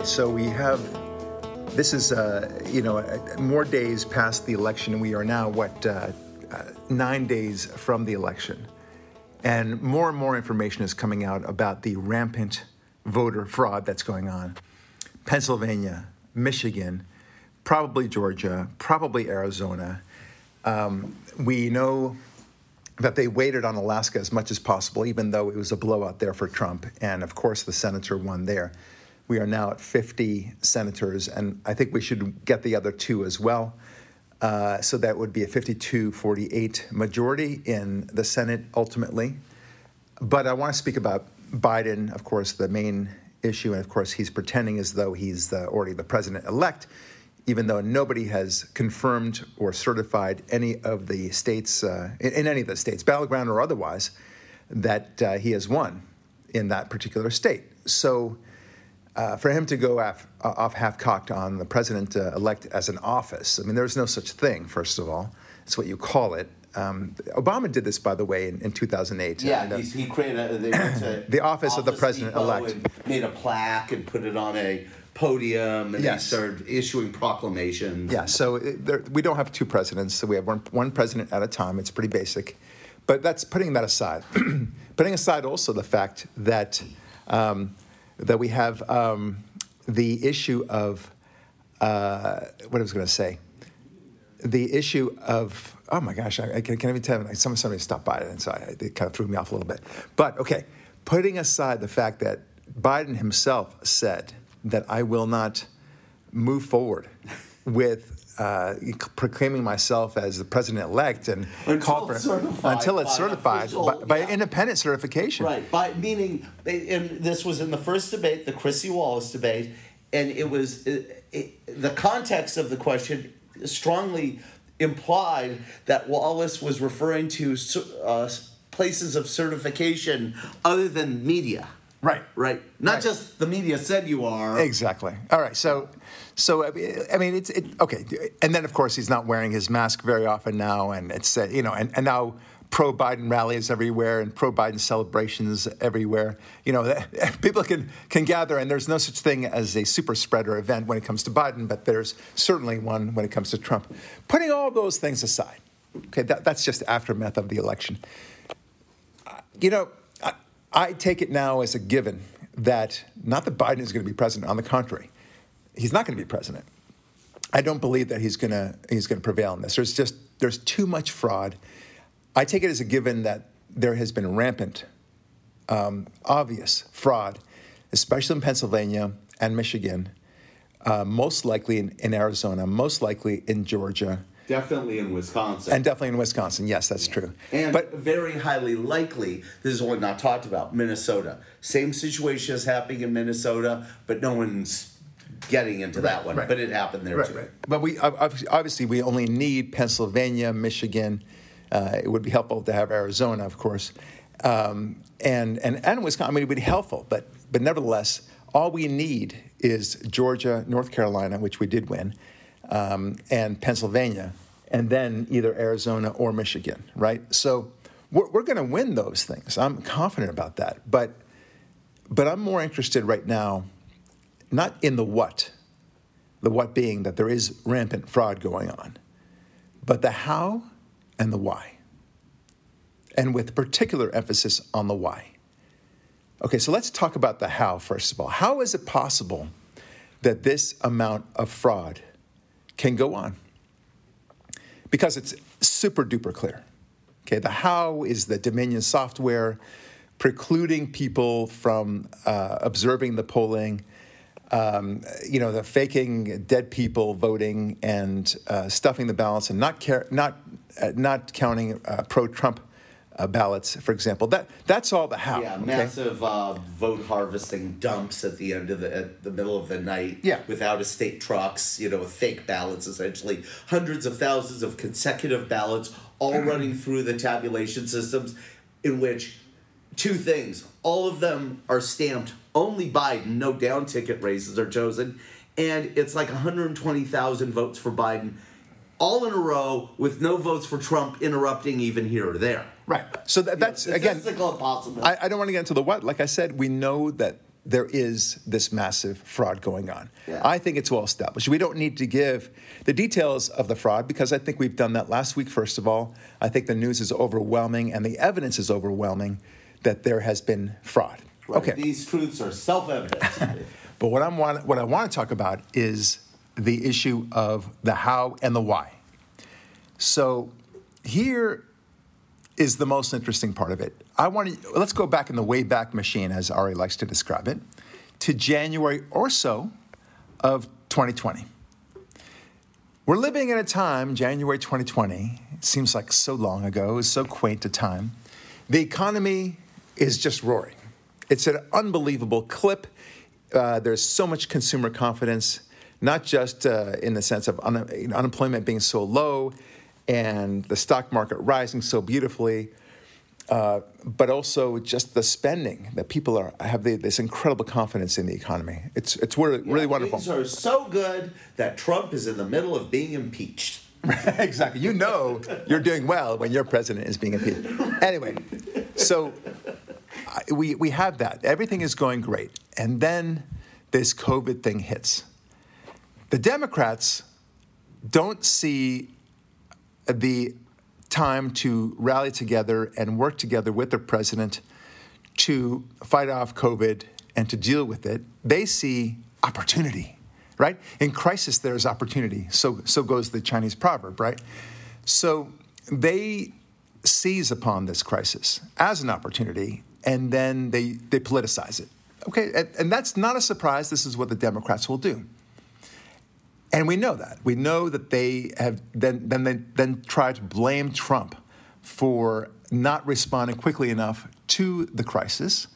Right, so we have. This is, uh, you know, uh, more days past the election. We are now, what, uh, uh, nine days from the election. And more and more information is coming out about the rampant voter fraud that's going on. Pennsylvania, Michigan, probably Georgia, probably Arizona. Um, we know that they waited on Alaska as much as possible, even though it was a blowout there for Trump. And of course, the senator won there. We are now at 50 senators, and I think we should get the other two as well. Uh, so that would be a 52 48 majority in the Senate ultimately. But I want to speak about Biden, of course, the main issue. And of course, he's pretending as though he's the, already the president elect, even though nobody has confirmed or certified any of the states, uh, in, in, any of the states, battleground or otherwise, that uh, he has won in that particular state. So uh, for him to go off, off half cocked on the president elect as an office, I mean, there's no such thing, first of all. It's what you call it. Um, Obama did this, by the way, in, in 2008. Yeah, and, uh, he created a, they went to the office, office of the president elect, made a plaque and put it on a podium, and yes. they started issuing proclamations. Yeah, so it, there, we don't have two presidents, so we have one, one president at a time. It's pretty basic, but that's putting that aside. putting aside also the fact that um, that we have um, the issue of uh, what I was going to say the issue of oh my gosh, I, I can't even tell. Some somebody stopped by, and so I, it kind of threw me off a little bit. But okay, putting aside the fact that Biden himself said that I will not move forward with. Uh, proclaiming myself as the president elect and until for, it's certified until it's certified official, by, by yeah. independent certification. Right, by meaning, and this was in the first debate, the Chrissy Wallace debate, and it was it, it, the context of the question strongly implied that Wallace was referring to uh, places of certification other than media. Right. Right. Not right. just the media said you are. Exactly. All right. So, so I mean, it's it, okay. And then, of course, he's not wearing his mask very often now, and it's uh, you know, and, and now pro Biden rallies everywhere and pro Biden celebrations everywhere. You know, people can, can gather, and there's no such thing as a super spreader event when it comes to Biden, but there's certainly one when it comes to Trump. Putting all those things aside, okay, that, that's just aftermath of the election. You know, I, I take it now as a given that not that Biden is going to be president, on the contrary, he's not going to be president. I don't believe that he's going to he's going to prevail in this. There's just there's too much fraud I take it as a given that there has been rampant, um, obvious fraud, especially in Pennsylvania and Michigan, uh, most likely in, in, Arizona, most likely in Georgia. Definitely in Wisconsin. And definitely in Wisconsin, yes, that's true. And but, very highly likely, this is what not talked about, Minnesota. Same situation is happening in Minnesota, but no one's getting into that one. Right. But it happened there right, too. Right. But we obviously we only need Pennsylvania, Michigan, uh, it would be helpful to have Arizona, of course, um, and, and, and Wisconsin. I mean, it would be helpful, but, but nevertheless, all we need is Georgia, North Carolina, which we did win, um, and Pennsylvania, and then either Arizona or Michigan, right? So we're, we're going to win those things. I'm confident about that. But, but I'm more interested right now, not in the what, the what being that there is rampant fraud going on, but the how and the why, and with particular emphasis on the why. Okay, so let's talk about the how first of all. How is it possible that this amount of fraud can go on? Because it's super duper clear. Okay, the how is the Dominion software precluding people from uh, observing the polling, um, you know, the faking dead people voting and uh, stuffing the ballots and not care, not uh, not counting uh, pro-Trump uh, ballots, for example. That that's all the how. Yeah, massive uh, vote harvesting dumps at the end of the at the middle of the night. Yeah. with out of state trucks, you know, fake ballots essentially, hundreds of thousands of consecutive ballots, all mm-hmm. running through the tabulation systems, in which two things, all of them are stamped only Biden, no down ticket races are chosen, and it's like 120,000 votes for Biden, all in a row with no votes for Trump interrupting even here or there. Right. So that, that's it's again. impossible. I, I don't want to get into the what. Like I said, we know that there is this massive fraud going on. Yeah. I think it's well established. We don't need to give the details of the fraud because I think we've done that last week, first of all. I think the news is overwhelming and the evidence is overwhelming that there has been fraud. Right. Okay. These truths are self-evident. But what, I'm want, what I want to talk about is the issue of the how and the why. So here is the most interesting part of it. I want to let's go back in the way back machine, as Ari likes to describe it, to January or so of 2020. We're living in a time, January 2020, seems like so long ago, it's so quaint a time. The economy is just roaring. It's an unbelievable clip. Uh, there's so much consumer confidence, not just uh, in the sense of un- unemployment being so low and the stock market rising so beautifully, uh, but also just the spending that people are have the, this incredible confidence in the economy. It's it's really, really wonderful. Things are so good that Trump is in the middle of being impeached. exactly. You know you're doing well when your president is being impeached. Anyway, so we, we have that. Everything is going great. And then this COVID thing hits. The Democrats don't see the time to rally together and work together with their president to fight off COVID and to deal with it. They see opportunity, right? In crisis, there's opportunity. So, so goes the Chinese proverb, right? So they seize upon this crisis as an opportunity and then they, they politicize it. Okay, and, and that's not a surprise. This is what the Democrats will do. And we know that. We know that they have then then they then try to blame Trump for not responding quickly enough to the crisis.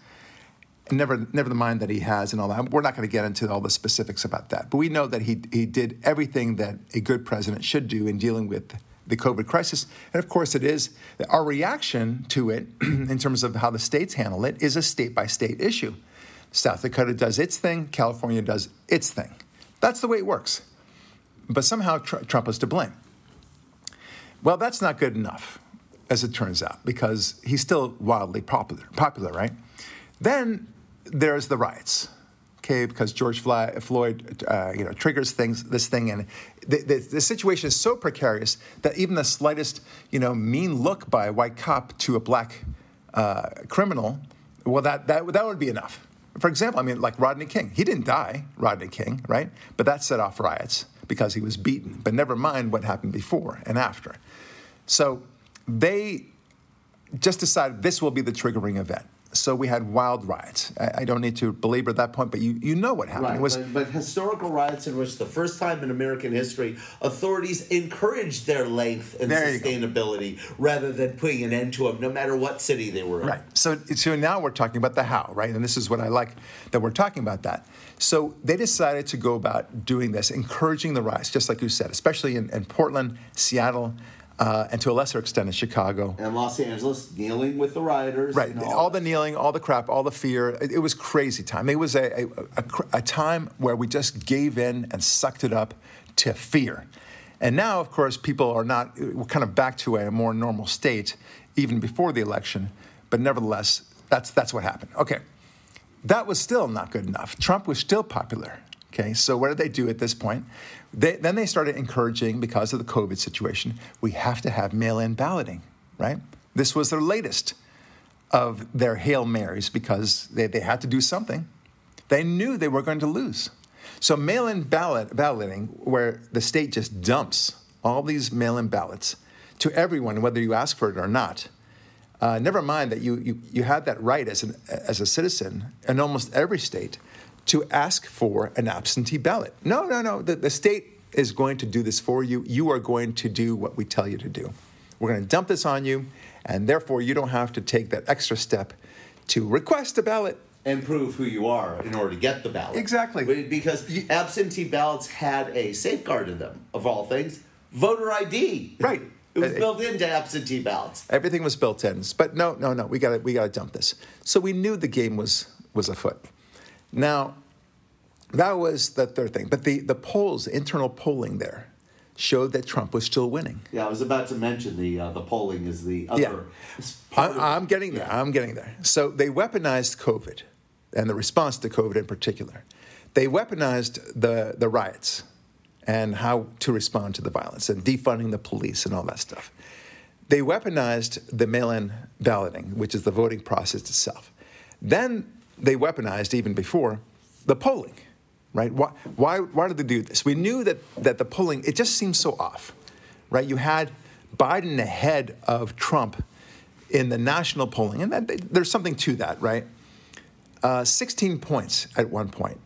Never never the mind that he has and all that. We're not going to get into all the specifics about that. But we know that he he did everything that a good president should do in dealing with the COVID crisis. And of course it is our reaction to it in terms of how the states handle it is a state by state issue. South Dakota does its thing, California does its thing. That's the way it works but somehow Tr- Trump is to blame. Well, that's not good enough, as it turns out, because he's still wildly popular, popular right? Then there's the riots, because George Floyd, uh, you know, triggers things, this thing, and the, the, the situation is so precarious that even the slightest, you know, mean look by a white cop to a black uh, criminal, well, that, that, that would be enough. For example, I mean, like Rodney King. He didn't die, Rodney King, right? But that set off riots because he was beaten. But never mind what happened before and after. So they just decided this will be the triggering event. So we had wild riots. I, I don't need to belabor that point, but you, you know what happened. Right, It was but, but historical riots in which the first time in American history authorities encouraged their length and There you go. sustainability rather than putting an end to them, no matter what city they were in. Right. So, so now we're talking about the how, right? And this is what I like that we're talking about that. So they decided to go about doing this, encouraging the rise, just like you said, especially in, in Portland, Seattle, uh, and to a lesser extent in Chicago. And Los Angeles kneeling with the rioters. Right. and All the kneeling, all the crap, all the fear. It, it was crazy time. It was a, a, a, a time where we just gave in and sucked it up to fear. And now, of course, people are not, we're kind of back to a more normal state even before the election. But nevertheless, that's, that's what happened. Okay. That was still not good enough. Trump was still popular. Okay. So what did they do at this point? They, then they started encouraging, because of the COVID situation, we have to have mail in balloting, right? This was their latest of their Hail Marys because they, they had to do something. They knew they were going to lose. So mail in ballot, balloting, where the state just dumps all these mail in ballots to everyone, whether you ask for it or not. Uh, never mind that you, you, you had that right as, an, as a citizen in almost every state to ask for an absentee ballot. No, no, no. The, the state is going to do this for you. You are going to do what we tell you to do. We're going to dump this on you, and therefore you don't have to take that extra step to request a ballot. and prove who you are in order to get the ballot. Exactly. Because absentee ballots had a safeguard in them, of all things, voter ID. Right. It was Uh, built into absentee ballots. Everything was built in. But no, no, no. We got to we got to dump this. So we knew the game was was afoot. Now, that was the third thing. But the the polls, internal polling there, showed that Trump was still winning. Yeah, I was about to mention the uh, the polling is the other. Yeah. part of- I, I'm getting there. I'm getting there. So they weaponized COVID. and the response to COVID in particular. They weaponized the, the riots and how to respond to the violence and defunding the police and all that stuff. They weaponized the mail in balloting, which is the voting process itself. Then they weaponized, even before, the polling, right? Why, why, why did they do this? We knew that, that the polling, it just seemed so off, right? You had Biden ahead of Trump in the national polling, and that, there's something to that, right? Uh, 16 points at one point.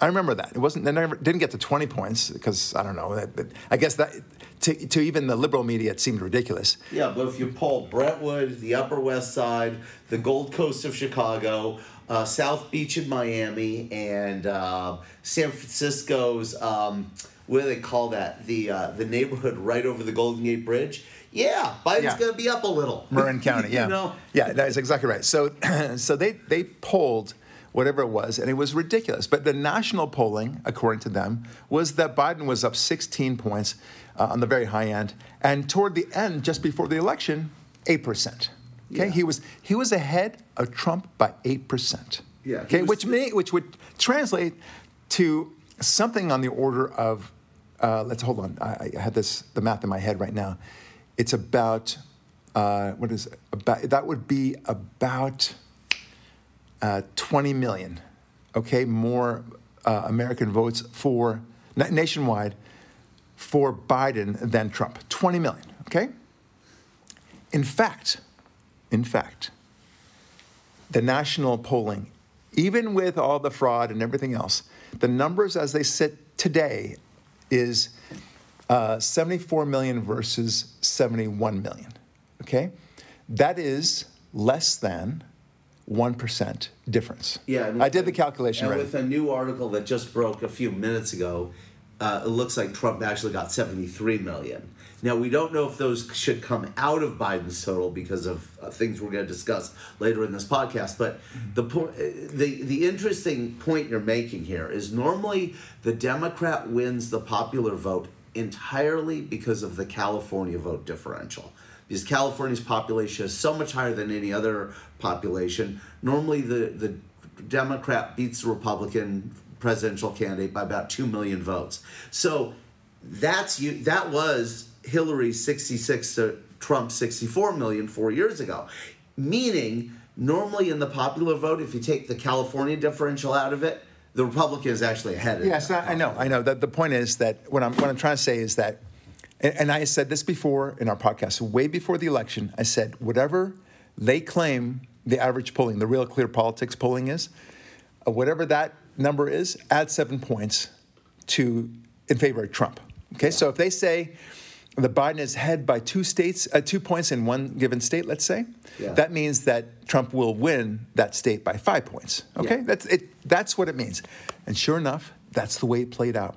I remember that. It wasn't. They never didn't get to 20 points because I don't know. That, that, I guess that to, to even the liberal media it seemed ridiculous. Yeah, but if you poll Brentwood, the Upper West Side, the Gold Coast of Chicago, uh, South Beach in Miami, and uh, San Francisco's um, what do they call that? The uh, the neighborhood right over the Golden Gate Bridge. Yeah, Biden's Yeah. going to be up a little. Marin County, yeah, you know? yeah, that's exactly right. So, so they they polled whatever it was, and it was ridiculous. But the national polling, according to them, was that Biden was up 16 points uh, on the very high end, and toward the end, just before the election, eight percent. Okay, Yeah. he was he was ahead of Trump by eight percent. Yeah, Okay, which may, which would translate to something on the order of uh, let's hold on. I, I had this the math in my head right now. It's about uh, what is it? about that would be about uh, 20 million, okay, more uh, American votes for na- nationwide for Biden than Trump. 20 million, okay? In fact, in fact, the national polling, even with all the fraud and everything else, the numbers as they sit today is uh, 74 million versus 71 million. Okay? That is less than 1% difference. Yeah, I did the calculation And right. with a new article that just broke a few minutes ago, uh, it looks like Trump actually got 73 million. Now we don't know if those should come out of Biden's total because of uh, things we're going to discuss later in this podcast. But the point, the the interesting point you're making here is normally the Democrat wins the popular vote entirely because of the California vote differential because California's population is so much higher than any other population. Normally, the, the Democrat beats the Republican presidential candidate by about 2 million votes. So that's you that was Hillary 66 to Trump 64 million four years ago. Meaning, normally in the popular vote, if you take the California differential out of it, the Republican is actually ahead of Yes. I I know. I know. The, the point is that what I'm, what I'm trying to say is that, and, and I said this before in our podcast, way before the election, I said, whatever they claim the average polling, the real clear politics polling is, uh, whatever that number is, add seven points to in favor of Trump. Okay, so if they say that Biden is ahead by two states, uh, two points in one given state, let's say, Yeah. that means that Trump will win that state by five points. Okay, Yeah. that's it. That's what it means. And sure enough, that's the way it played out.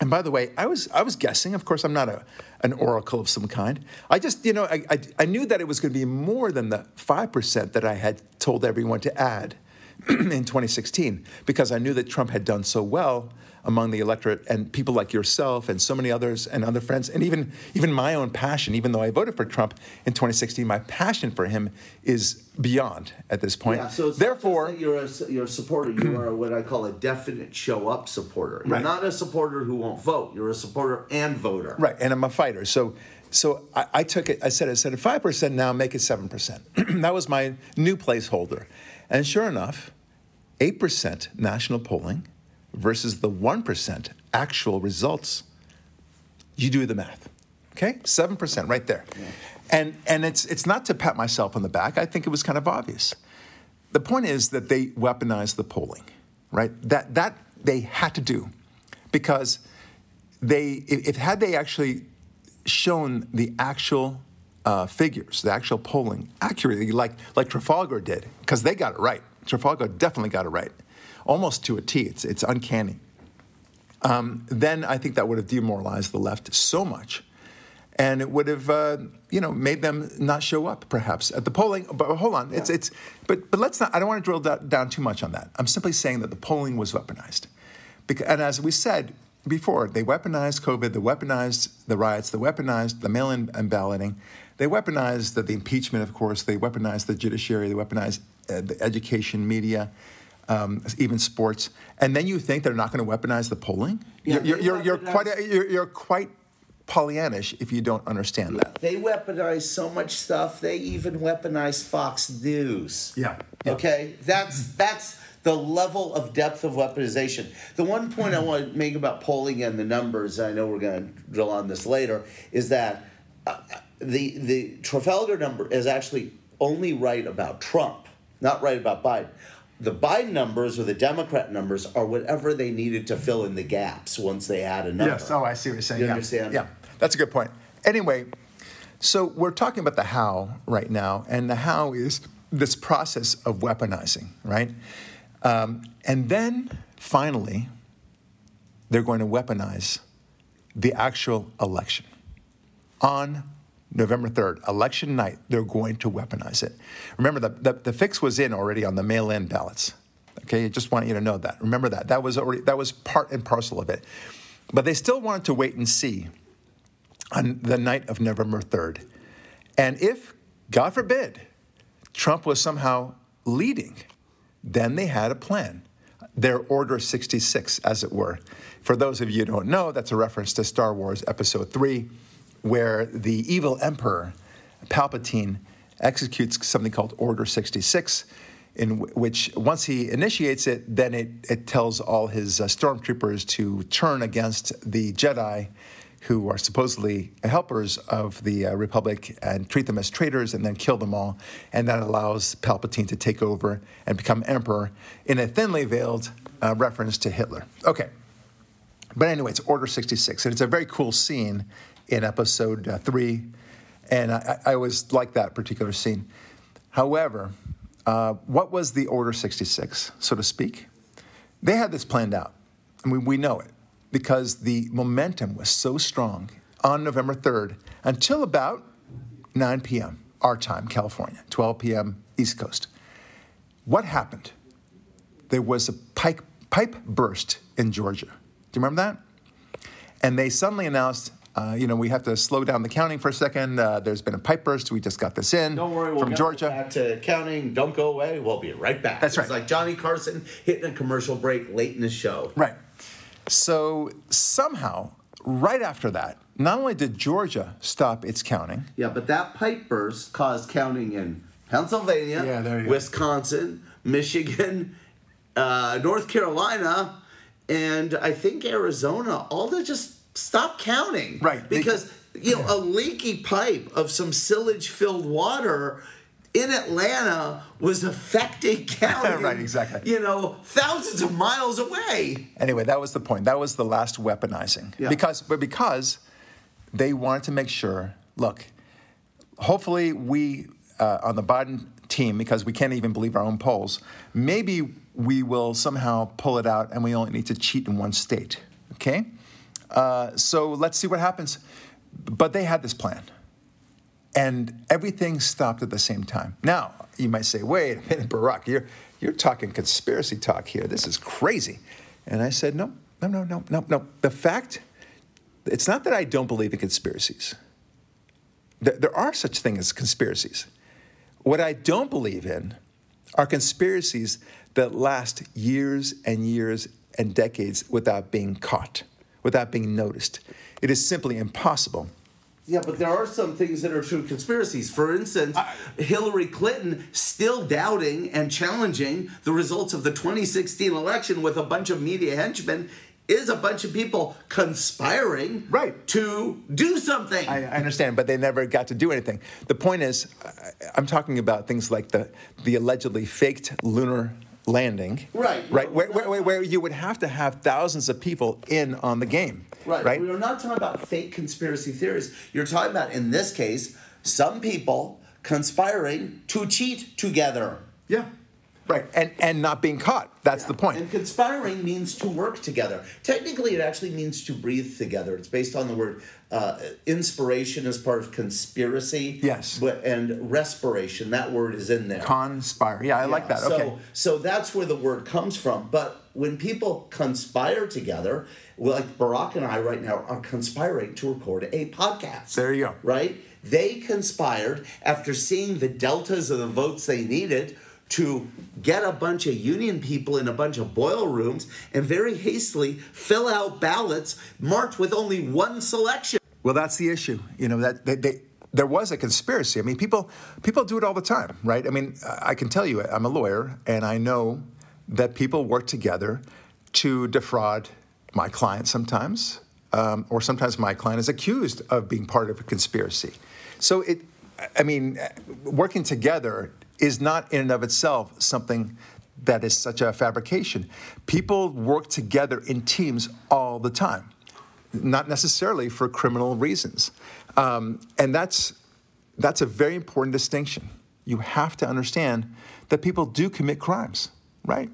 And by the way, I was I was guessing. Of course, I'm not a an oracle of some kind. I just you know I I, I knew that it was going to be more than the five percent that I had told everyone to add in 2016 because I knew that Trump had done so well among the electorate and people like yourself and so many others and other friends and even even my own passion. Even though I voted for Trump in 2016, my passion for him is beyond at this point. Yeah, so it's therefore. not just that you're a you're a supporter. You are what I call a definite show up supporter. You're Right. not a supporter who won't vote. You're a supporter and voter. Right, and I'm a fighter. So, so I, I took it. I said, I said, at five percent now, make it seven percent. that was my new placeholder, and sure enough, eight percent national polling versus the one percent actual results. You do the math, okay? Seven percent right there, and and it's it's not to pat myself on the back. I think it was kind of obvious. The point is that they weaponized the polling, right? That that they had to do, because they if, if had they actually shown the actual uh, figures, the actual polling accurately, like like Trafalgar did, because they got it right. Trafalgar definitely got it right, almost to a T. It's it's uncanny. Um, then I think that would have demoralized the left so much, and it would have uh, you know made them not show up perhaps at the polling. But hold on, it's it's but but let's not. I don't want to drill down too much on that. I'm simply saying that the polling was weaponized, because, and as we said before, they weaponized COVID, they weaponized the riots, they weaponized the mail-in and balloting, they weaponized the, the impeachment, of course, they weaponized the judiciary, they weaponized uh, the education, media. Um, even sports, and then you think they're not going to weaponize the polling? Yeah, you're, you're, you're quite you're, you're quite Pollyannish if you don't understand that. They weaponize so much stuff. They even weaponize Fox News. Yeah, yeah. Okay, that's that's the level of depth of weaponization. The one point I want to make about polling and the numbers, I know we're going to drill on this later, is that uh, the the Trafalgar number is actually only right about Trump, not right about Biden. The Biden numbers or the Democrat numbers are whatever they needed to fill in the gaps once they had a number. Yes. Oh, I see what you're saying. You yeah. understand? Yeah, that's a good point. Anyway, so we're talking about the how right now, and the how is this process of weaponizing, right? Um, and then finally, they're going to weaponize the actual election on November 3rd, election night, they're going to weaponize it. Remember, the, the, the fix was in already on the mail in ballots. Okay, I just want you to know that. Remember that. That was already that was part and parcel of it. But they still wanted to wait and see on the night of November 3rd. And if, God forbid, Trump was somehow leading, then they had a plan. Their Order 66, as it were. For those of you who don't know, that's a reference to Star Wars Episode 3, where the evil emperor, Palpatine, executes something called Order 66, in w- which once he initiates it, then it, it tells all his uh, stormtroopers to turn against the Jedi who are supposedly helpers of the uh, Republic and treat them as traitors and then kill them all. And that allows Palpatine to take over and become emperor in a thinly veiled uh, reference to Hitler. Okay. But anyway, it's Order 66. And it's a very cool scene in episode uh, three. And I, I always like that particular scene. However, uh, what was the Order 66, so to speak? They had this planned out. I mean, we know it because the momentum was so strong on November 3rd until about 9 p.m., our time, California, 12 p.m., East Coast. What happened? There was a pipe, pipe burst in Georgia. Do you remember that? And they suddenly announced, uh, you know, we have to slow down the counting for a second. Uh, there's been a pipe burst. We just got this in Don't worry, we'll from get Georgia. Back to counting. Don't go away. We'll be right back. That's right. It's like Johnny Carson hitting a commercial break late in the show. Right. So somehow, right after that, not only did Georgia stop its counting, Yeah, but that pipe burst caused counting in Pennsylvania, Yeah, you go. Wisconsin, Michigan, uh, North Carolina, and I think Arizona, all to just stop counting. Right, they- Because, you know, a leaky pipe of some sillage filled water in Atlanta was affecting counting. Right, exactly. You know, thousands of miles away. Anyway, that was the point. That was the last weaponizing. Yeah. Because, but because they wanted to make sure. Look, hopefully we uh, on the Biden team, because we can't even believe our own polls, maybe we will somehow pull it out, and we only need to cheat in one state. Okay, uh, so let's see what happens. But they had this plan, and everything stopped at the same time. Now you might say, "Wait a minute, Barak, you're you're talking conspiracy talk here. This is crazy." And I said, "No, no, no, no, no, no. The fact, it's not that I don't believe in conspiracies. There, there are such things as conspiracies. What I don't believe in are conspiracies that last years and years and decades without being caught, without being noticed. It is simply impossible." Yeah, but there are some things that are true conspiracies. For instance, Hillary Clinton still doubting and challenging the results of the 2016 election with a bunch of media henchmen is a bunch of people conspiring Right. to do something. I, I understand, but they never got to do anything. The point is, I'm talking about things like the the allegedly faked lunar landing. Right. Right. Where, where, where, where you would have to have thousands of people in on the game. Right. Right. We are not talking about fake conspiracy theories. You're talking about, in this case, some people conspiring to cheat together. Yeah. Right. And and not being caught. That's the point. And conspiring means to work together. Technically, it actually means to breathe together. It's based on the word uh, inspiration as part of conspiracy. Yes. But, and respiration, that word is in there. Conspire. Yeah, I like that. So, Okay. so that's where the word comes from. But when people conspire together, like Barak and I right now are conspiring to record a podcast. There you go. Right? They conspired after seeing the deltas of the votes they needed to get a bunch of union people in a bunch of boil rooms and very hastily fill out ballots marked with only one selection. Well, that's the issue. You know that they, they, there was a conspiracy. I mean, people people do it all the time, right? I mean, I can tell you, I'm a lawyer, and I know that people work together to defraud my client sometimes, um, or sometimes my client is accused of being part of a conspiracy. So it, I mean, working together is not in and of itself something that is such a fabrication. People work together in teams all the time, not necessarily for criminal reasons. Um, and that's, that's a very important distinction. You have to understand that people do commit crimes, right?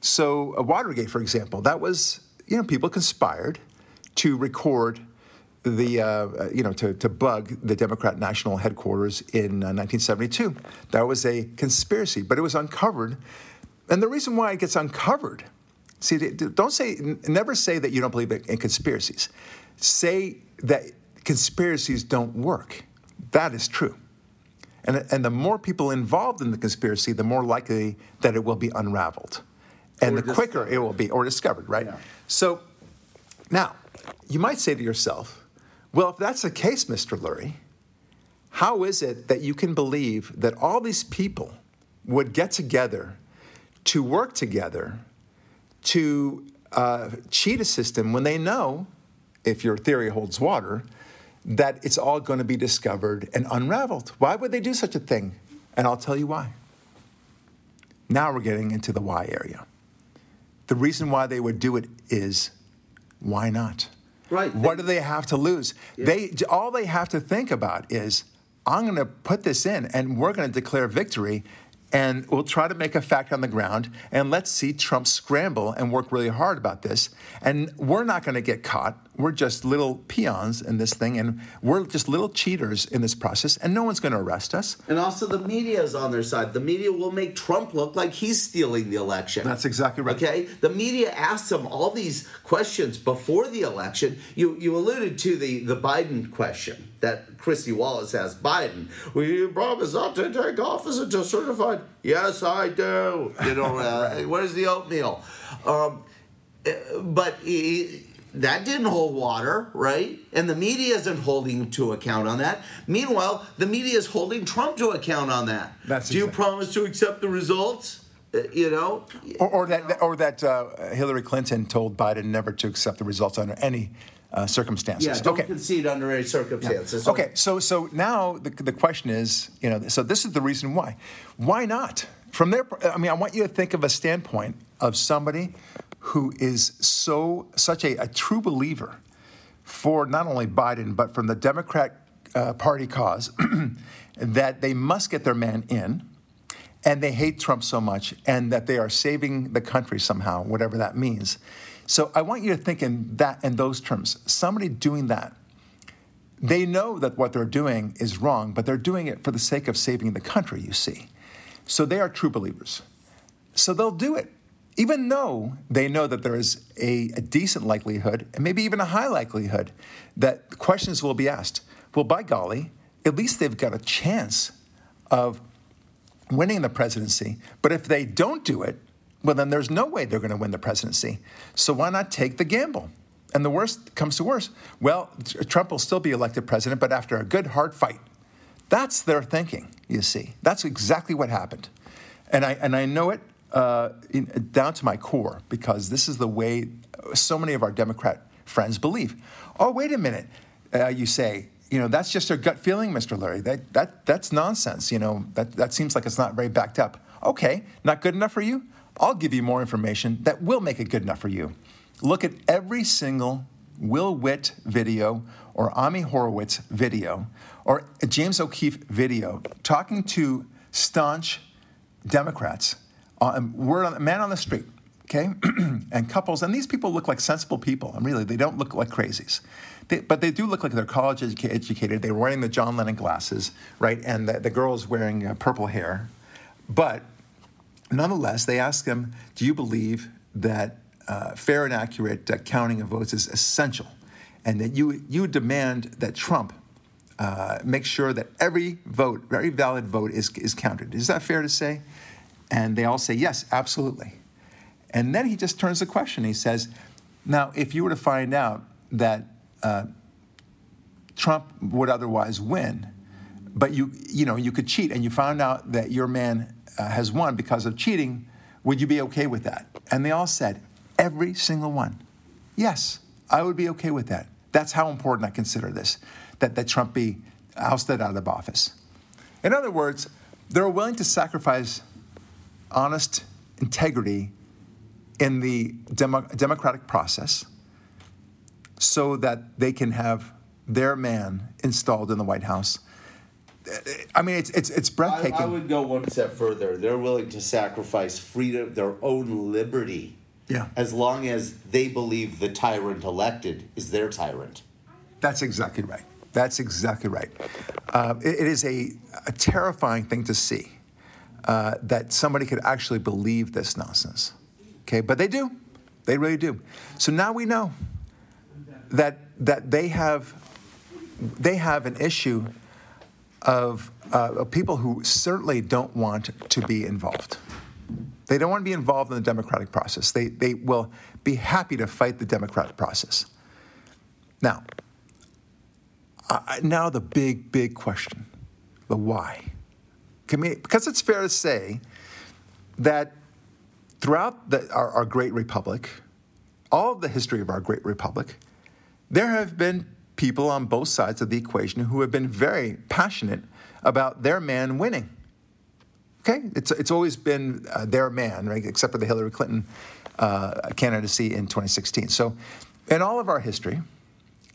So, uh, Watergate, for example, that was, you know, people conspired to record the uh, you know to, to bug the Democrat national headquarters in uh, 1972. That was a conspiracy, but it was uncovered, and the reason why it gets uncovered. See, don't say never say that you don't believe in conspiracies. Say that conspiracies don't work. That is true. And, and the more people involved in the conspiracy, the more likely that it will be unraveled. And or the quicker it will be, or discovered, right? Yeah. So now, you might say to yourself, well, if that's the case, Mr. Lurie, how is it that you can believe that all these people would get together to work together to uh, cheat a system when they know, if your theory holds water, that it's all going to be discovered and unraveled? Why would they do such a thing? And I'll tell you why. Now we're getting into the why area. The reason why they would do it is why not? Right. What do they have to lose? Yeah. They all they have to think about is I'm going to put this in and we're going to declare victory and we'll try to make a fact on the ground and let's see Trump scramble and work really hard about this. And we're not going to get caught. We're just little peons in this thing and we're just little cheaters in this process and no one's going to arrest us. And also the media is on their side. The media will make Trump look like he's stealing the election. That's exactly right. Okay? The media asked him all these questions before the election. You you alluded to the the Biden question that Christy Wallace has Biden. Will you promise not to take office until certified? Yes, I do. You know, uh, what is the oatmeal? Um, but he, that didn't hold water, right? And the media isn't holding him to account on that. Meanwhile, the media is holding Trump to account on that. That's do you promise to accept the results? Uh, you know, or, or that, or that uh, Hillary Clinton told Biden never to accept the results under any uh, circumstances. Yeah, don't okay. concede under any circumstances. Yeah. Okay, so so now the, the question is, you know, so this is the reason why. Why not? From there, I mean, I want you to think of a standpoint of somebody who is so such a, a true believer for not only Biden but from the Democrat uh, Party cause that they must get their man in and they hate Trump so much and that they are saving the country somehow, whatever that means. So I want you to think in that in those terms. Somebody doing that, they know that what they're doing is wrong, but they're doing it for the sake of saving the country, you see. So they are true believers. So they'll do it, even though they know that there is a, a decent likelihood, and maybe even a high likelihood, that questions will be asked. Well, by golly, at least they've got a chance of winning the presidency. But if they don't do it, well, then there's no way they're going to win the presidency. So why not take the gamble? And the worst comes to worst. Well, Trump will still be elected president, but after a good hard fight. That's their thinking, you see. That's exactly what happened. And I, and I know it uh, in, down to my core because this is the way so many of our Democrat friends believe. Oh, wait a minute, uh, you say, you know, that's just their gut feeling, Mr. Lurie. That, that, that's nonsense. You know, that, that seems like it's not very backed up. Okay, not good enough for you? I'll give you more information that will make it good enough for you. Look at every single Will Witt video or Ami Horowitz video or James O'Keefe video talking to staunch Democrats, uh, word on, man on the street, okay, and couples. And these people look like sensible people. And really, they don't look like crazies. They, but they do look like they're college educated. They're wearing the John Lennon glasses, right? And the, the girl is wearing uh, purple hair. But nonetheless, they ask him, Do you believe that uh, fair and accurate uh, counting of votes is essential? And that you, you demand that Trump uh, make sure that every vote, every valid vote, is, is counted. Is that fair to say? And they all say, yes, absolutely. And then he just turns the question. He says, now, if you were to find out that uh, Trump would otherwise win, but you, you know, you could cheat and you found out that your man uh, has won because of cheating, would you be okay with that? And they all said, every single one, yes, I would be okay with that. That's how important I consider this, that, that Trump be ousted out of office. In other words, they're willing to sacrifice honest integrity in the demo- democratic process so that they can have their man installed in the White House. I mean, it's it's it's breathtaking. I, I would go one step further. They're willing to sacrifice freedom, their own liberty, yeah, as long as they believe the tyrant elected is their tyrant. That's exactly right. That's exactly right. Uh, it, it is a, a terrifying thing to see uh, that somebody could actually believe this nonsense. Okay, but they do. They really do. So now we know that that they have they have an issue of, uh, of people who certainly don't want to be involved. They don't want to be involved in the democratic process. They, they will be happy to fight the democratic process. Now, uh, now the big, big question the why. Because it's fair to say that throughout the, our, our great republic, all of the history of our great republic, there have been people on both sides of the equation who have been very passionate about their man winning. Okay, it's, it's always been uh, their man, right? Except for the Hillary Clinton uh, candidacy in 2016. So, in all of our history,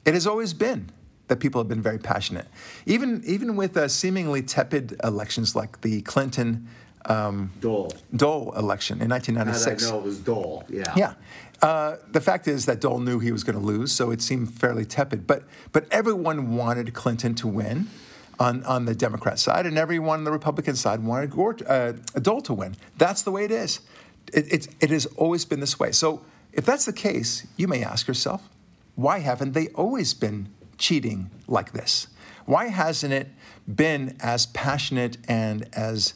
it has always been that people have been very passionate. Even even with uh, seemingly tepid elections like the Clinton um, Dole Dole election in 1996. I know it was Dole. Yeah. Yeah. Uh, the fact is that Dole knew he was going to lose, so it seemed fairly tepid. But but everyone wanted Clinton to win on, on the Democrat side, and everyone on the Republican side wanted Gore, uh, Dole to win. That's the way it is. It, it, it has always been this way. So if that's the case, you may ask yourself, why haven't they always been cheating like this? Why hasn't it been as passionate and as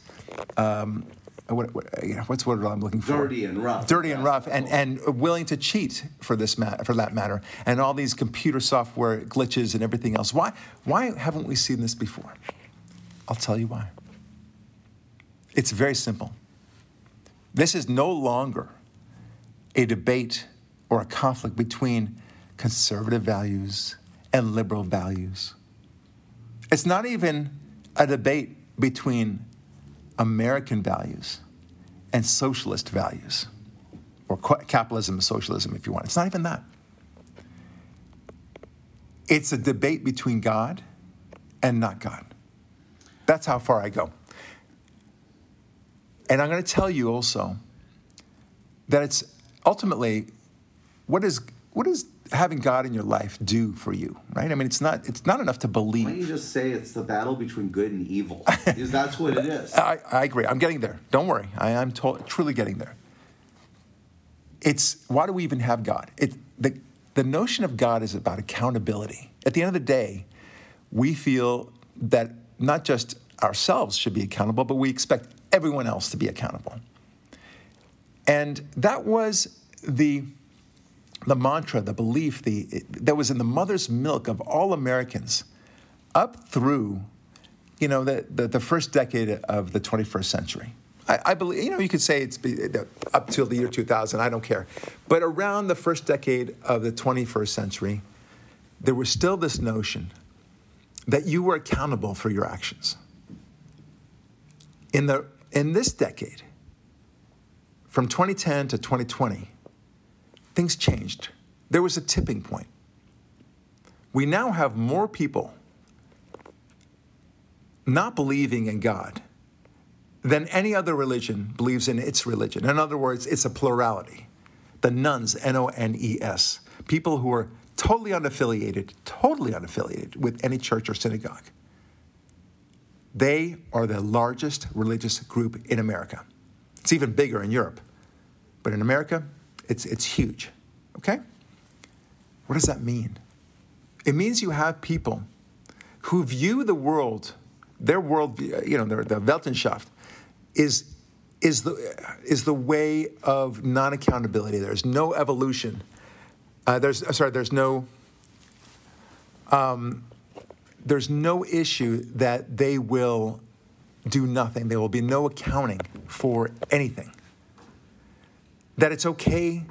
um, what, what, you know, what's what I'm looking for? Dirty and rough. Dirty and rough, and, and willing to cheat for this mat, for that matter, and all these computer software glitches and everything else. Why why haven't we seen this before? I'll tell you why. It's very simple. This is no longer a debate or a conflict between conservative values and liberal values. It's not even a debate between American values and socialist values, or capitalism and socialism, if you want. It's not even that. It's a debate between God and not God. That's how far I go. And I'm going to tell you also that it's ultimately what is what is having God in your life do for you, right? I mean, it's not it's not enough to believe. Why don't you just say it's the battle between good and evil? because that's what it is. I, I, agree. I'm getting there. Don't worry. I, am to- truly getting there. It's why do we even have God? It, the, the notion of God is about accountability. At the end of the day, we feel that not just ourselves should be accountable, but we expect everyone else to be accountable. And that was the the mantra, the belief the, that was in the mother's milk of all Americans up through, you know, the, the, the first decade of the 21st century. I, I, believe, you know, you could say it's uh, up till the year 2000, I don't care. But around the first decade of the 21st century, there was still this notion that you were accountable for your actions. In, the, in this decade, from 2010 to 2020, things changed. There was a tipping point. We now have more people not believing in God than any other religion believes in its religion. In other words, it's a plurality. The nuns, N O N E S, people who are totally unaffiliated, totally unaffiliated with any church or synagogue. They are the largest religious group in America. It's even bigger in Europe. But in America, it's, it's huge. Okay? What does that mean? It means you have people who view the world, their world, you know, their, the Weltanschauung, is, is the is the way of non-accountability. There's no evolution. Uh, there's uh, sorry. There's no. Um, there's no issue that they will do nothing. There will be no accounting for anything. That it's okay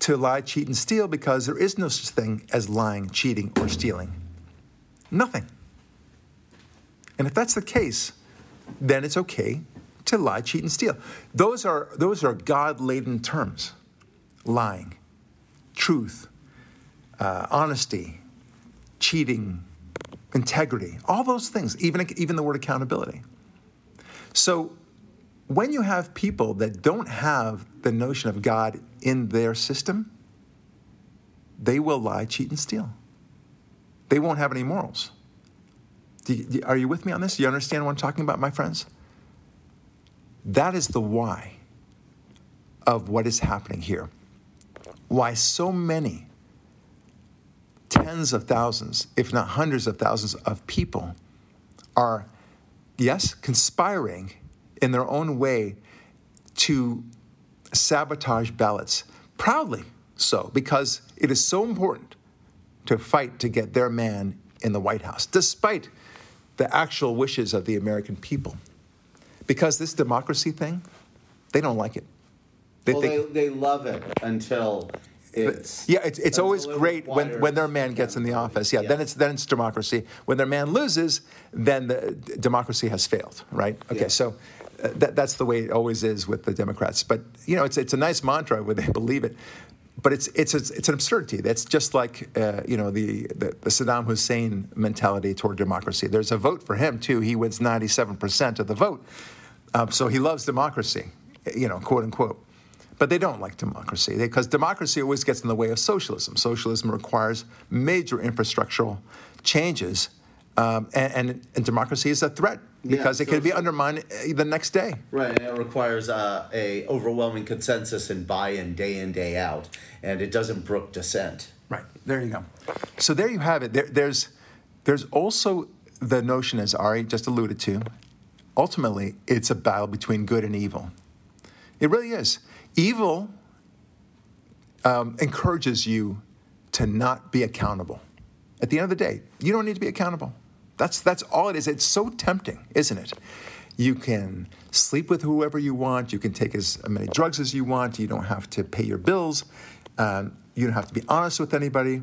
to lie, cheat, and steal because there is no such thing as lying, cheating, or stealing. Nothing. And if that's the case, then it's okay to lie, cheat, and steal. Those are, those are God laden terms lying, truth, uh, honesty, cheating, integrity, all those things, even, even the word accountability. So when you have people that don't have the notion of God in their system, they will lie, cheat, and steal. They won't have any morals. You, are you with me on this? Do you understand what I'm talking about, my friends? That is the why of what is happening here. Why so many tens of thousands, if not hundreds of thousands of people are, yes, conspiring in their own way to sabotage ballots. Proudly so, because it is so important to fight to get their man in the White House, despite the actual wishes of the American people. Because this democracy thing, they don't like it. They, well, they, they love it until it's yeah, it's, it's always great when, when their man gets in the office. Yeah, yeah, then it's then it's democracy. When their man loses, then the democracy has failed. Right? Okay, yeah. so that, that's the way it always is with the Democrats. But you know, it's it's a nice mantra where they believe it. But it's it's it's, it's an absurdity. That's just like uh, you know the, the, the Saddam Hussein mentality toward democracy. There's a vote for him too. He wins 97 percent of the vote, um, so he loves democracy. You know, quote unquote. But they don't like democracy because democracy always gets in the way of socialism. Socialism requires major infrastructural changes, um, and, and, and, democracy is a threat because yeah, it can be undermined uh, the next day. Right, and it requires uh, a overwhelming consensus and buy-in day in day out, and it doesn't brook dissent. Right there, you go. So there you have it. There, there's there's also the notion, as Ari just alluded to. Ultimately, it's a battle between good and evil. It really is. Evil um, encourages you to not be accountable. At the end of the day, you don't need to be accountable. That's, that's all it is. It's so tempting, isn't it? You can sleep with whoever you want. You can take as many drugs as you want. You don't have to pay your bills. Um, you don't have to be honest with anybody.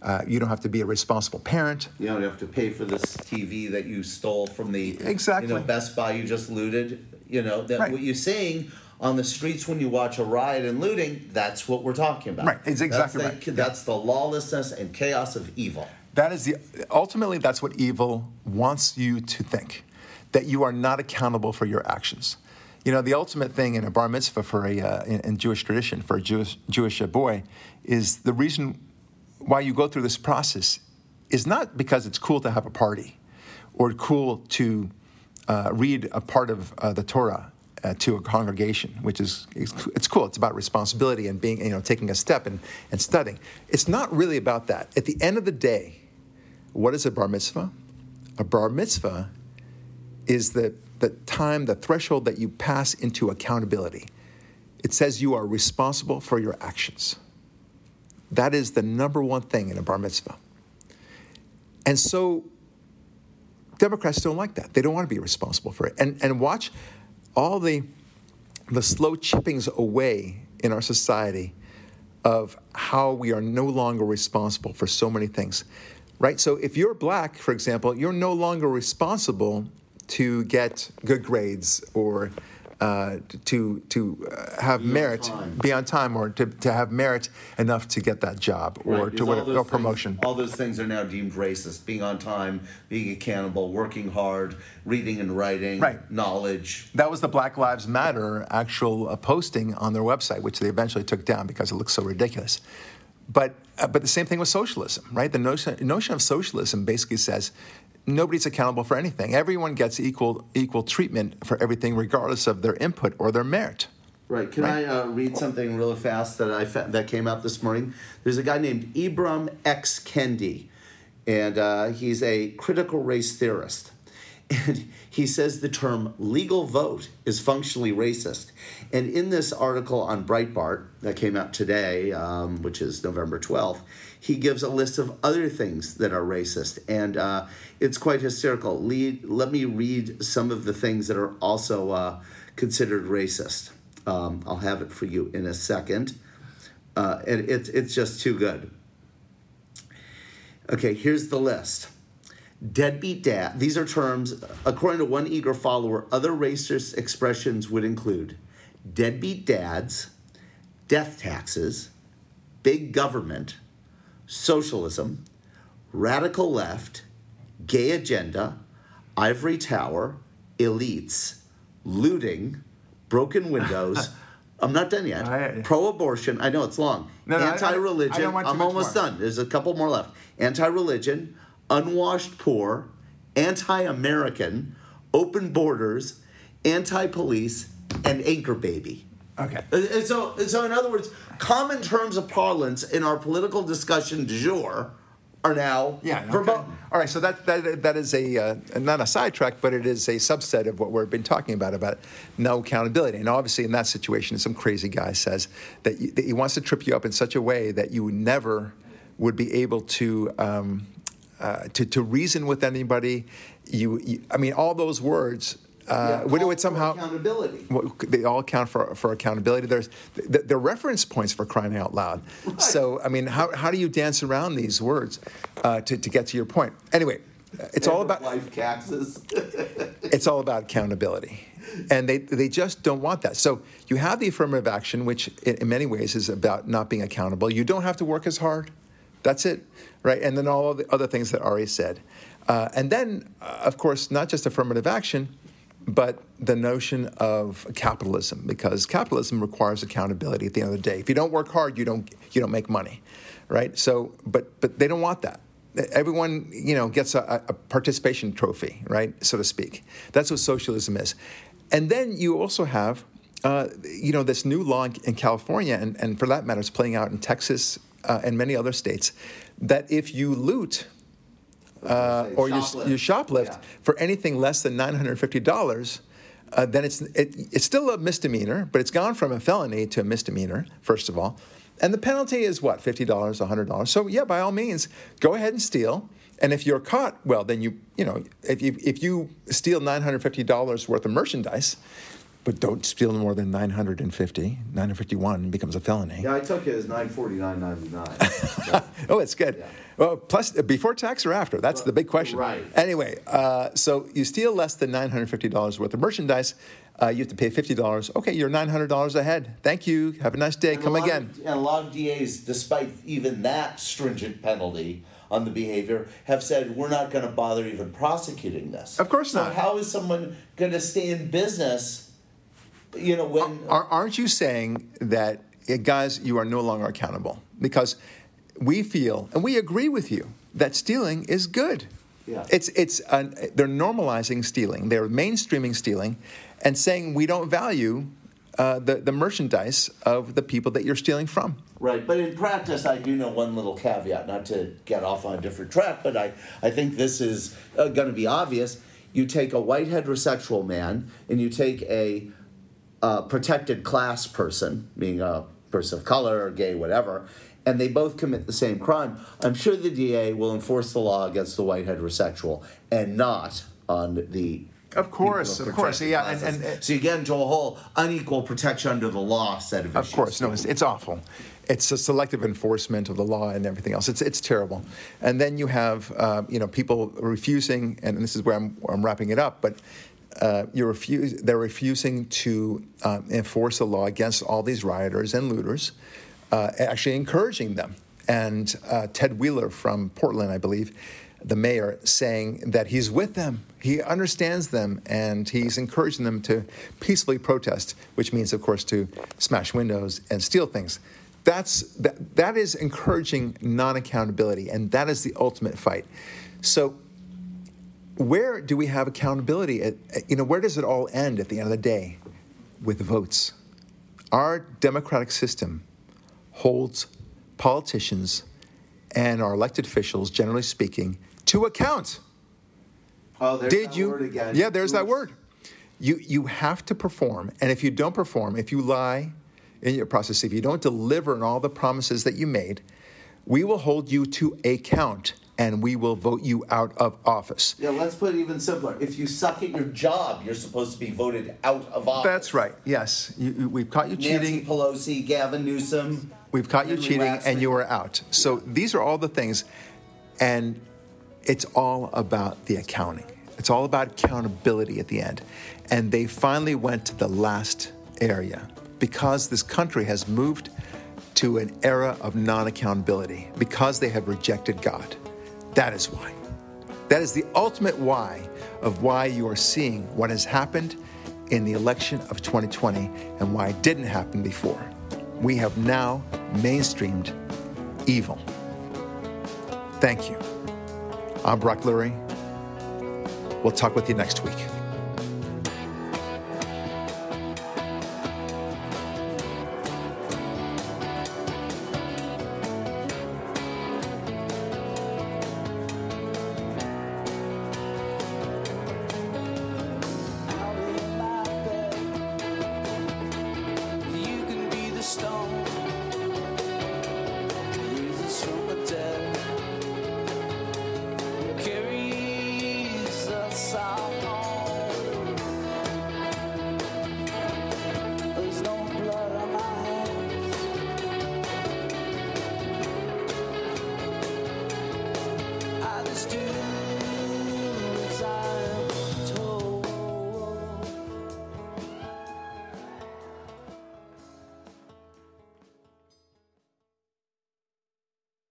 Uh, you don't have to be a responsible parent. You don't have to pay for this TV that you stole from the exactly. you know, Best Buy you just looted. You know that right. what you're saying on the streets when you watch a riot and looting, that's what we're talking about. Right, it's exactly that's the, right. That's the lawlessness and chaos of evil. That is the ultimately that's what evil wants you to think, that you are not accountable for your actions. You know, the ultimate thing in a bar mitzvah for a uh, in, in, Jewish tradition for a Jewish Jewish boy is the reason why you go through this process is not because it's cool to have a party or cool to uh, read a part of uh, the Torah uh, to a congregation, which is it's cool. It's about responsibility and being you know taking a step and, and studying. It's not really about that. At the end of the day, what is a bar mitzvah? A bar mitzvah is the the time, the threshold that you pass into accountability. It says you are responsible for your actions. That is the number one thing in a bar mitzvah. And so Democrats don't like that. They don't want to be responsible for it. And and watch all the, the slow chippings away in our society of how we are no longer responsible for so many things, right? So if you're black, for example, you're no longer responsible to get good grades or uh, to to uh, have be merit, on be on time, or to, to have merit enough to get that job or right, to win a promotion. Things, all those things are now deemed racist. Being on time, being accountable, working hard, reading and writing, right. knowledge. That was the Black Lives Matter actual uh, posting on their website, which they eventually took down because it looks so ridiculous. But uh, but the same thing with socialism, right? The notion notion of socialism basically says nobody's accountable for anything. Everyone gets equal equal treatment for everything, regardless of their input or their merit. Right. Can right? I uh, read something really fast that I fa- that came out this morning? There's a guy named Ibram X. Kendi, and uh, he's a critical race theorist. and he says the term legal vote is functionally racist. And in this article on Breitbart that came out today, um, which is November 12th, he gives a list of other things that are racist. And uh, it's quite hysterical. Let me read some of the things that are also uh, considered racist. Um, I'll have it for you in a second. Uh, and it's, it's just too good. Okay, here's the list. Deadbeat dad. These are terms, according to one eager follower, other racist expressions would include deadbeat dads, death taxes, big government, socialism, radical left, gay agenda, ivory tower, elites, looting, broken windows. I'm not done yet. I- Pro-abortion. I know it's long. No, no, I- I- Anti-religion. I'm almost more. done. There's a couple more left. Anti-religion, unwashed poor, anti-American, open borders, anti-police, and anchor baby. Okay. And and so, and so, in other words, common terms of parlance in our political discussion du jour are now Yeah. okay. All right. So that that that is a uh, not a sidetrack, but it is a subset of what we've been talking about about no accountability. And obviously, in that situation, some crazy guy says that, you, that he wants to trip you up in such a way that you never would be able to. Um, uh, to, to reason with anybody, you, you I mean, all those words uh, Yeah, would it call would for somehow accountability. they all count for, for accountability. There's th- they're reference points for crying out loud. So I mean, how, how do you dance around these words uh, to, to get to your point? Anyway, it's all about life taxes. it's all about accountability, and they they just don't want that. So you have the affirmative action, which in many ways is about not being accountable. You don't have to work as hard. That's it, right? And then all of the other things that Ari said, uh, and then uh, of course not just affirmative action, but the notion of capitalism, because capitalism requires accountability at the end of the day. If you don't work hard, you don't you don't make money, right? So, but but they don't want that. Everyone, you know, gets a, a participation trophy, right, so to speak. That's what socialism is. And then you also have, uh, you know, this new law in, in California, and, and for that matter, it's playing out in Texas uh, and many other states, that if you loot uh, or you, Shoplift. you shoplift Yeah. for anything less than nine hundred fifty dollars, uh, then it's it, it's still a misdemeanor, but it's gone from a felony to a misdemeanor. First of all, and the penalty is what fifty dollars, hundred dollars. So yeah, by all means, go ahead and steal. And if you're caught, well, then you you know if you if you steal nine hundred fifty dollars worth of merchandise. But don't steal more than 950, 951 becomes a felony. yeah, I took it as nine forty nine ninety nine. Oh, it's good. Yeah. Well, plus uh, before tax or after? That's the big question. Right. Anyway, uh, so you steal less than nine hundred fifty dollars worth of merchandise, uh, you have to pay fifty dollars. Okay, you're nine hundred dollars ahead. Thank you. Have a nice day. Come again. and a lot of DAs, despite even that stringent penalty on the behavior, have said we're not going to bother even prosecuting this. Of course so not. How is someone going to stay in business? You know when Are, aren't you saying that, eh, guys, you are no longer accountable because we feel and we agree with you that stealing is good. Yeah. It's it's uh, they're normalizing stealing. They're mainstreaming stealing, and saying we don't value uh, the the merchandise of the people that you're stealing from. Right, but in practice, I do know one little caveat, not to get off on a different track, but I, I think this is uh, going to be obvious. You take a white heterosexual man and you take a uh, protected class person, being a person of color or gay, whatever, and they both commit the same crime. I'm sure the DA will enforce the law against the white heterosexual and not on the. Of course, people of course, yeah, and- classes. and- so you get into a whole unequal protection under the law set of Of issues. Of course, no, it's, it's awful. It's a selective enforcement of the law and everything else. It's it's terrible. And then you have uh, you know people refusing, and this is where I'm, where I'm wrapping it up, but. Uh, you're refuse, they're refusing to um, enforce the law against all these rioters and looters, uh, actually encouraging them. And uh, Ted Wheeler from Portland, I believe, the mayor, saying that he's with them, he understands them, and he's encouraging them to peacefully protest, which means, of course, to smash windows and steal things. That's that, that is encouraging non-accountability, and that is the ultimate fight. So where do we have accountability? At, you know, where does it all end at the end of the day? With votes. Our democratic system holds politicians and our elected officials, generally speaking, to account. Oh, there's Did that you? word again. Yeah, there's that word. You you have to perform, and if you don't perform, if you lie in your process, if you don't deliver on all the promises that you made, we will hold you to account, and we will vote you out of office. Yeah, let's put it even simpler. If you suck at your job, you're supposed to be voted out of office. That's right. Yes, you, you- we've caught you Nancy cheating. Pelosi, Gavin Newsom. We've caught you cheating, Waxman. and you are out. So these are all the things, and it's all about the accounting. It's all about accountability at the end. And they finally went to the last area because this country has moved to an era of non accountability because they have rejected God. That is why. That is the ultimate why of why you are seeing what has happened in the election of 2020 and why it didn't happen before. We have now mainstreamed evil. Thank you. I'm Barak Lurie. We'll talk with you next week.